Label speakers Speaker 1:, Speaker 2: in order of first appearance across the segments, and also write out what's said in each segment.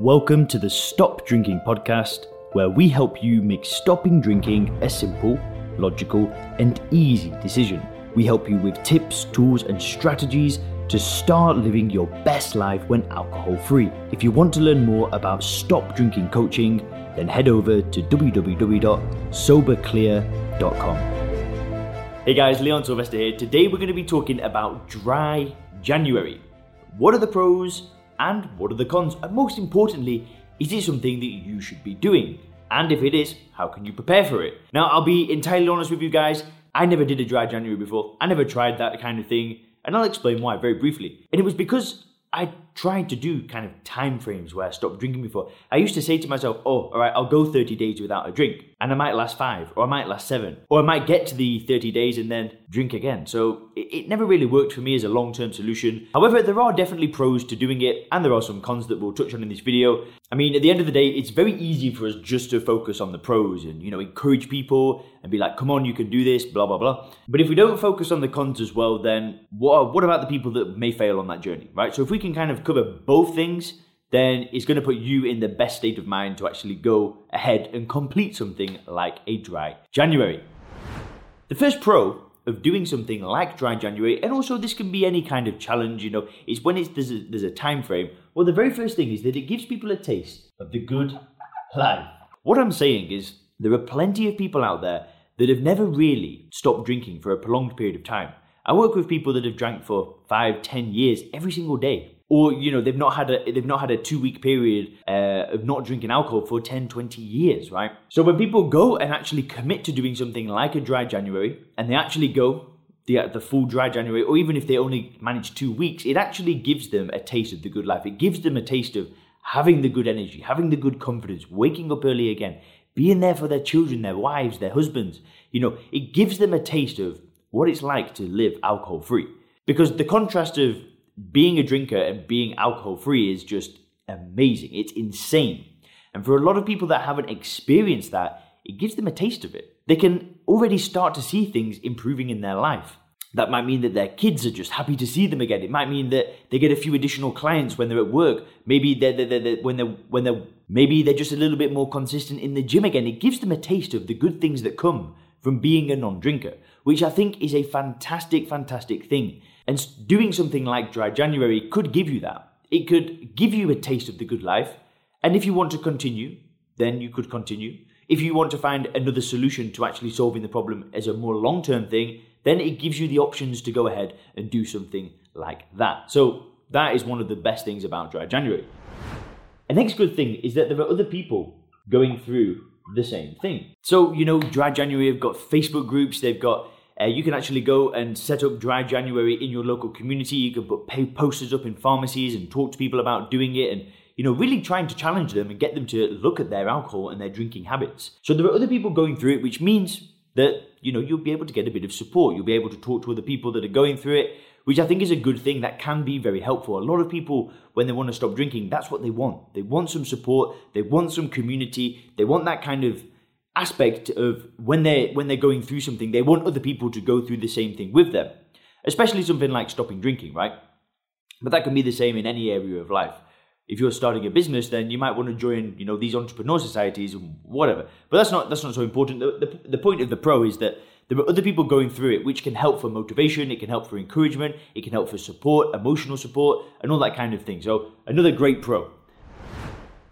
Speaker 1: Welcome to the Stop Drinking podcast, where we help you make stopping drinking a simple, logical, and easy decision. We help you with tips, tools, and strategies to start living your best life when alcohol free. If you want to learn more about stop drinking coaching, then head over to www.soberclear.com. Hey guys, Leon Sylvester here. Today we're going to be talking about dry January. What are the pros and what are the cons? And most importantly, is it something that you should be doing? And if it is, how can you prepare for it? Now, I'll be entirely honest with you guys. I never did a dry January before. I never tried that kind of thing. And I'll explain why very briefly. And it was because I tried to do kind of time frames where I stopped drinking before. I used to say to myself, oh, all right, I'll go 30 days without a drink, and I might last five, or I might last seven, or I might get to the 30 days and then drink again. So it, it never really worked for me as a long term solution. However, there are definitely pros to doing it, and there are some cons that we'll touch on in this video. I mean, at the end of the day, it's very easy for us just to focus on the pros and, you know, encourage people and be like, come on, you can do this, blah, blah, blah. But if we don't focus on the cons as well, then what, what about the people that may fail on that journey, right? So if we can kind of cover both things, then it's going to put you in the best state of mind to actually go ahead and complete something like a dry January. The first pro of doing something like dry January, and also this can be any kind of challenge, you know, is when it's there's a, there's a time frame. Well, the very first thing is that it gives people a taste of the good life. What I'm saying is there are plenty of people out there that have never really stopped drinking for a prolonged period of time. I work with people that have drank for five, ten years every single day or you know they've not had a they've not had a two week period uh, of not drinking alcohol for 10 20 years right? So when people go and actually commit to doing something like a dry january and they actually go the, the full dry january or even if they only manage two weeks it actually gives them a taste of the good life. It gives them a taste of having the good energy having the good confidence waking up early again being there for their children their wives their husbands. You know it gives them a taste of what it's like to live alcohol free because the contrast of being a drinker and being alcohol free is just amazing. It's insane. And for a lot of people that haven't experienced that, it gives them a taste of it. They can already start to see things improving in their life. That might mean that their kids are just happy to see them again. It might mean that they get a few additional clients when they're at work. Maybe they're, they're, they're, when they're when they're maybe they're just a little bit more consistent in the gym again. It gives them a taste of the good things that come from being a non-drinker, which I think is a fantastic, fantastic thing. And doing something like Dry January could give you that. It could give you a taste of the good life. And if you want to continue, then you could continue. If you want to find another solution to actually solving the problem as a more long term thing, then it gives you the options to go ahead and do something like that. So that is one of the best things about Dry January. A next good thing is that there are other people going through the same thing. So, you know, Dry January have got Facebook groups, they've got uh, you can actually go and set up Dry January in your local community. You can put pay posters up in pharmacies and talk to people about doing it and you know, really trying to challenge them and get them to look at their alcohol and their drinking habits. So there are other people going through it, which means that, you know, you'll be able to get a bit of support. You'll be able to talk to other people that are going through it, which I think is a good thing that can be very helpful. A lot of people, when they want to stop drinking, that's what they want. They want some support, they want some community, they want that kind of aspect of when they when they're going through something, they want other people to go through the same thing with them. Especially something like stopping drinking, right? But that can be the same in any area of life. If you're starting a business, then you might want to join, you know, these entrepreneur societies, whatever. But that's not that's not so important. The, the, the point of the pro is that there are other people going through it, which can help for motivation, it can help for encouragement, it can help for support, emotional support, and all that kind of thing. So another great pro.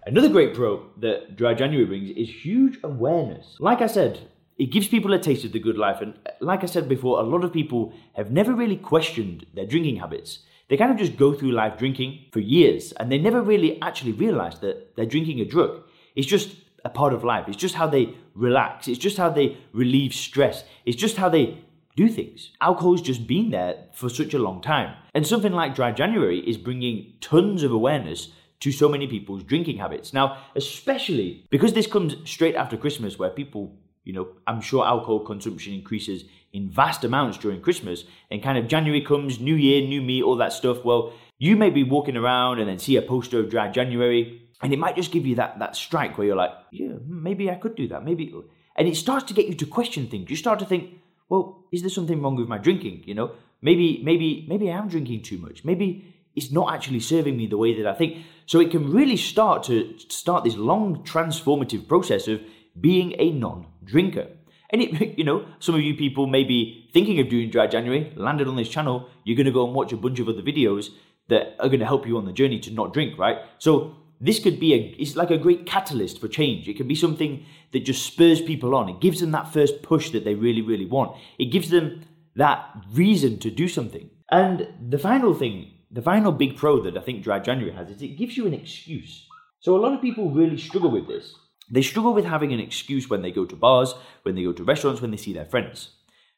Speaker 1: Another great pro that Dry January brings is huge awareness. Like I said, it gives people a taste of the good life. And uh, like I said before, a lot of people have never really questioned their drinking habits. They kind of just go through life drinking for years and they never really actually realize that they're drinking a drug. It's just a part of life. It's just how they relax. It's just how they relieve stress. It's just how they do things. Alcohol's just been there for such a long time. And something like Dry January is bringing tons of awareness to so many people's drinking habits. Now, especially because this comes straight after Christmas, where people, you know, I'm sure alcohol consumption increases in vast amounts during Christmas, and kind of January comes, New Year, new me, all that stuff. Well, you may be walking around and then see a poster of Dry January, and it might just give you that that strike where you're like, yeah, maybe I could do that, maybe, and it starts to get you to question things. You start to think, well, is there something wrong with my drinking? You know, maybe, maybe, maybe I am drinking too much. Maybe it's not actually serving me the way that I think. So it can really start to start this long transformative process of being a non-drinker. And it, you know, some of you people may be thinking of doing dry January, landed on this channel, you're going to go and watch a bunch of other videos that are going to help you on the journey to not drink, right? So this could be a, it's like a great catalyst for change. It can be something that just spurs people on. It gives them that first push that they really, really want. It gives them that reason to do something. And the final thing, the final big pro that I think Dry January has is it gives you an excuse. So a lot of people really struggle with this. They struggle with having an excuse when they go to bars, when they go to restaurants, when they see their friends.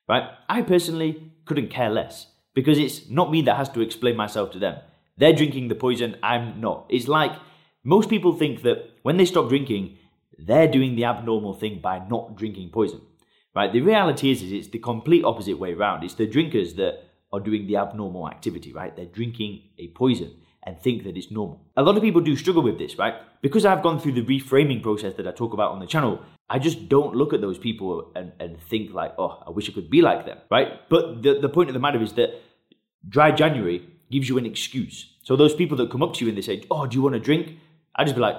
Speaker 1: Right? I personally couldn't care less because it's not me that has to explain myself to them. They're drinking the poison, I'm not. It's like most people think that when they stop drinking, they're doing the abnormal thing by not drinking poison. Right? The reality is, is it's the complete opposite way around. It's the drinkers that are doing the abnormal activity, right? They're drinking a poison and think that it's normal. A lot of people do struggle with this, right? Because I've gone through the reframing process that I talk about on the channel, I just don't look at those people and, and think like, oh, I wish I could be like them, right? But the, the point of the matter is that dry January gives you an excuse. So those people that come up to you and they say, oh, do you want to drink? I just be like,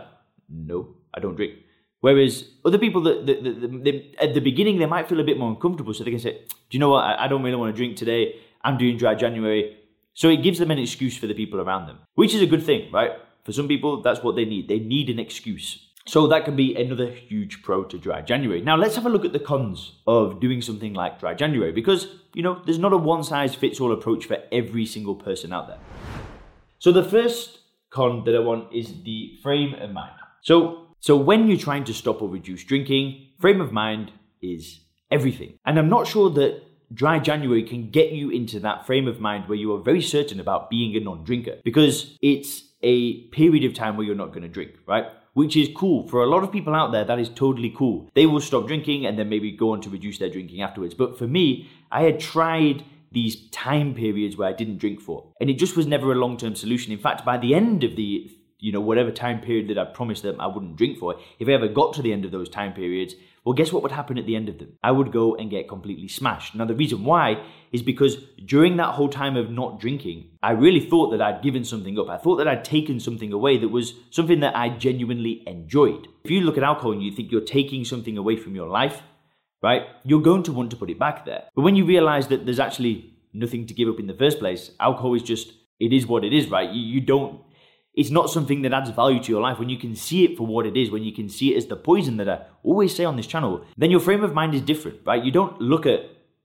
Speaker 1: no, I don't drink. Whereas other people that, that, that, that, at the beginning they might feel a bit more uncomfortable, so they can say, "Do you know what? I, I don't really want to drink today. I'm doing dry January." So it gives them an excuse for the people around them, which is a good thing, right? For some people, that's what they need. They need an excuse. So that can be another huge pro to dry January. Now let's have a look at the cons of doing something like dry January because, you know, there's not a one size fits all approach for every single person out there. So the first con that I want is the frame of mind. So so when you're trying to stop or reduce drinking, frame of mind is everything. And I'm not sure that dry January can get you into that frame of mind where you are very certain about being a non-drinker because it's a period of time where you're not going to drink, right? Which is cool. For a lot of people out there, that is totally cool. They will stop drinking and then maybe go on to reduce their drinking afterwards. But for me, I had tried these time periods where I didn't drink for. And it just was never a long term solution. In fact, by the end of the you know, whatever time period that I promised them I wouldn't drink for, if I ever got to the end of those time periods, well, guess what would happen at the end of them? I would go and get completely smashed. Now, the reason why is because during that whole time of not drinking, I really thought that I'd given something up. I thought that I'd taken something away that was something that I genuinely enjoyed. If you look at alcohol and you think you're taking something away from your life, right, you're going to want to put it back there. But when you realize that there's actually nothing to give up in the first place, alcohol is just, it is what it is, right? You, you don't it's not something that adds value to your life, when you can see it for what it is, when you can see it as the poison that I always say on this channel, then your frame of mind is different, right? You don't look at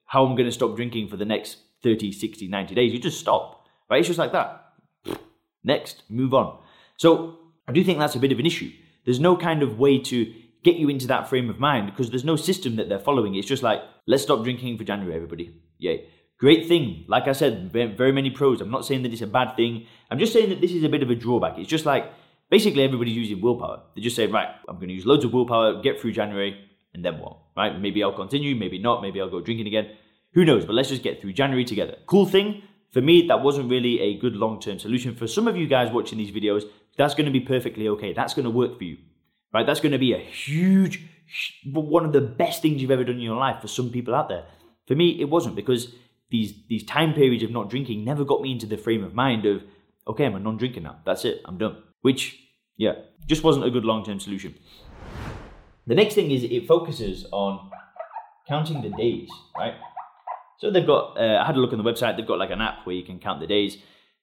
Speaker 1: how I'm going to stop drinking for the next 30, 60, 90 days. You just stop, right? It's just like that. Next, move on. So I do think that's a bit of an issue. There's no kind of way to get you into that frame of mind because there's no system that they're following. It's just like, let's stop drinking for January, everybody. Yay. Great thing. Like I said, very many pros. I'm not saying that it's a bad thing. I'm just saying that this is a bit of a drawback. It's just like basically everybody's using willpower. They just say, right, I'm going to use loads of willpower, get through January, and then what? Right? Maybe I'll continue, maybe not, maybe I'll go drinking again. Who knows? But let's just get through January together. Cool thing. For me, that wasn't really a good long term solution. For some of you guys watching these videos, that's going to be perfectly okay. That's going to work for you. Right? That's going to be a huge, one of the best things you've ever done in your life for some people out there. For me, it wasn't because these these time periods of not drinking never got me into the frame of mind of okay, I'm a non-drinker now. That's it. I'm done. Which yeah, just wasn't a good long-term solution. The next thing is it focuses on counting the days, right? So they've got uh, I had a look on the website. They've got like an app where you can count the days,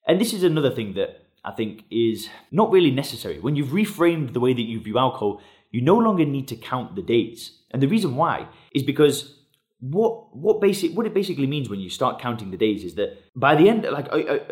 Speaker 1: and this is another thing that I think is not really necessary. When you've reframed the way that you view alcohol, you no longer need to count the days. And the reason why is because what what basic what it basically means when you start counting the days is that by the end like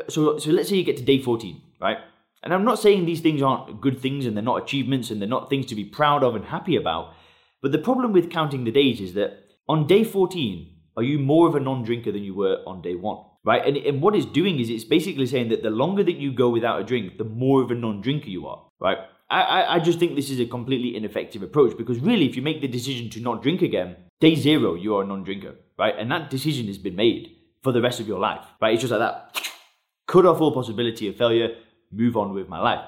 Speaker 1: so so let's say you get to day 14 right? And i'm not saying these things aren't good things and they're not achievements and they're not things to be proud of and happy about but the problem with counting the days is that on day 14 are you more of a non-drinker than you were on day 1 right? And, and what it's doing is it's basically saying that the longer that you go without a drink the more of a non-drinker you are right? I, I just think this is a completely ineffective approach because really, if you make the decision to not drink again, day zero, you are a non drinker, right? And that decision has been made for the rest of your life, right? It's just like that. Cut off all possibility of failure, move on with my life.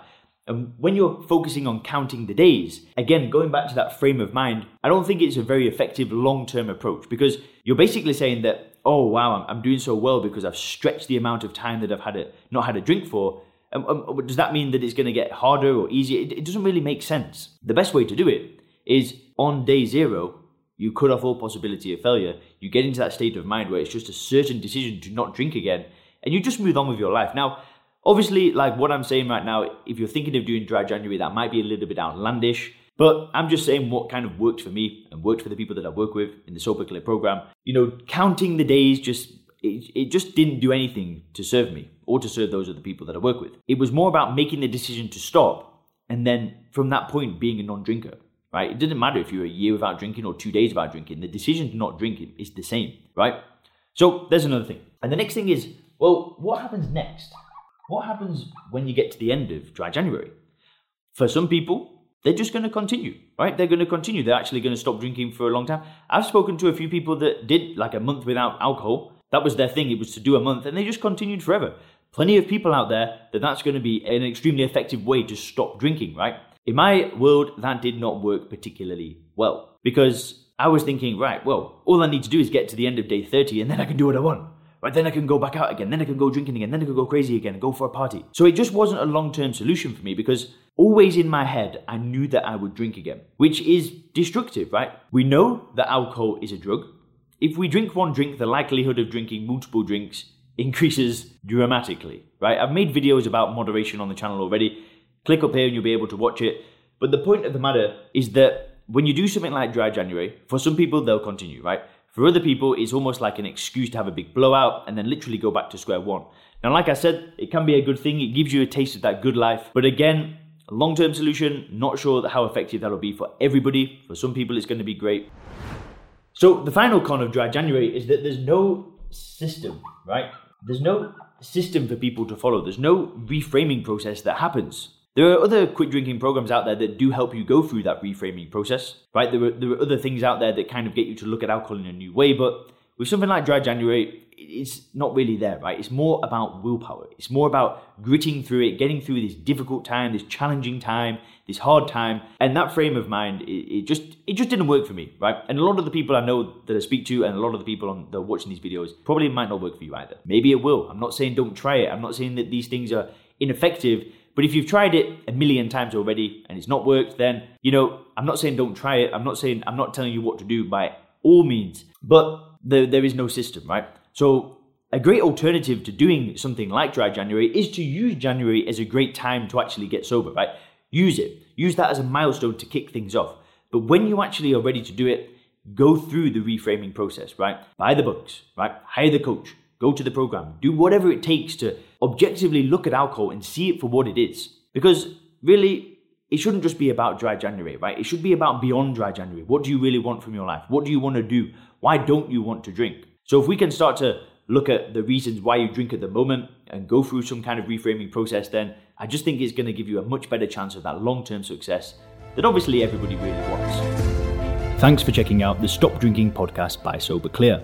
Speaker 1: And when you're focusing on counting the days, again, going back to that frame of mind, I don't think it's a very effective long term approach because you're basically saying that oh wow, I'm, doing so well because I've stretched the amount of time that I've had a, not had a drink for. Um, um, does that mean that it's going to get harder or easier? It, it doesn't really make sense. The best way to do it is on day zero, you cut off all possibility of failure. You get into that state of mind where it's just a certain decision to not drink again, and you just move on with your life. Now, obviously, like what I'm saying right now, if you're thinking of doing dry January, that might be a little bit outlandish. But I'm just saying what kind of worked for me and worked for the people that I work with in the Sober Clear program. You know, counting the days just it, it just didn't do anything to serve me or to serve those other people that I work with. It was more about making the decision to stop and then from that point being a non-drinker. Right? It doesn't matter if you're a year without drinking or two days without drinking. The decision to not drink is the same, right? So there's another thing. And the next thing is, well, what happens next? What happens when you get to the end of dry January? For some people, they're just going to continue, right? They're going to continue. They're actually going to stop drinking for a long time. I've spoken to a few people that did like a month without alcohol. That was their thing. It was to do a month and they just continued forever. Plenty of people out there that that's going to be an extremely effective way to stop drinking, right? In my world, that did not work particularly well because I was thinking, right, well, all I need to do is get to the end of day 30 and then I can do what I want. Right, then I can go back out again, then I can go drinking again, then I can go crazy again go for a party. So it just wasn't a long term solution for me because always in my head, I knew that I would drink again, which is destructive, right? We know that alcohol is a drug. If we drink one drink, the likelihood of drinking multiple drinks increases dramatically, right? I've made videos about moderation on the channel already. Click up here and you'll be able to watch it. But the point of the matter is that when you do something like dry January, for some people, they'll continue, right? For other people, it's almost like an excuse to have a big blowout and then literally go back to square one. Now, like I said, it can be a good thing. It gives you a taste of that good life. But again, long term solution, not sure how effective that'll be for everybody. For some people, it's going to be great. So, the final con of dry January is that there's no system, right? There's no system for people to follow. There's no reframing process that happens. There are other quit drinking programs out there that do help you go through that reframing process, right? There are, there are other things out there that kind of get you to look at alcohol in a new way, but with something like Dry January, it's not really there, right? It's more about willpower. It's more about gritting through it, getting through this difficult time, this challenging time, this hard time, and that frame of mind. It, it, just it just didn't work for me, right? And a lot of the people I know that I speak to, and a lot of the people on that are watching these videos, probably might not work for you either. Maybe it will. I'm not saying don't try it. I'm not saying that these things are ineffective. But if you've tried it a million times already and it's not worked, then you know I'm not saying don't try it. I'm not saying I'm not telling you what to do by all means, but there, there is no system, right? So a great alternative to doing something like dry January is to use January as a great time to actually get sober, right? Use it. Use that as a milestone to kick things off. But when you actually are ready to do it, go through the reframing process, right? Buy the books, right? Hire the coach, go to the program, do whatever it takes to objectively look at alcohol and see it for what it is. Because really, it shouldn't just be about dry January, right? It should be about beyond dry January. What do you really want from your life? What do you want to do? Why don't you want to drink? So if we can start to look at the reasons why you drink at the moment and go through some kind of reframing process, then I just think it's going to give you a much better chance of that long term success that obviously everybody really wants. Thanks for checking out the Stop Drinking podcast by Sober Clear.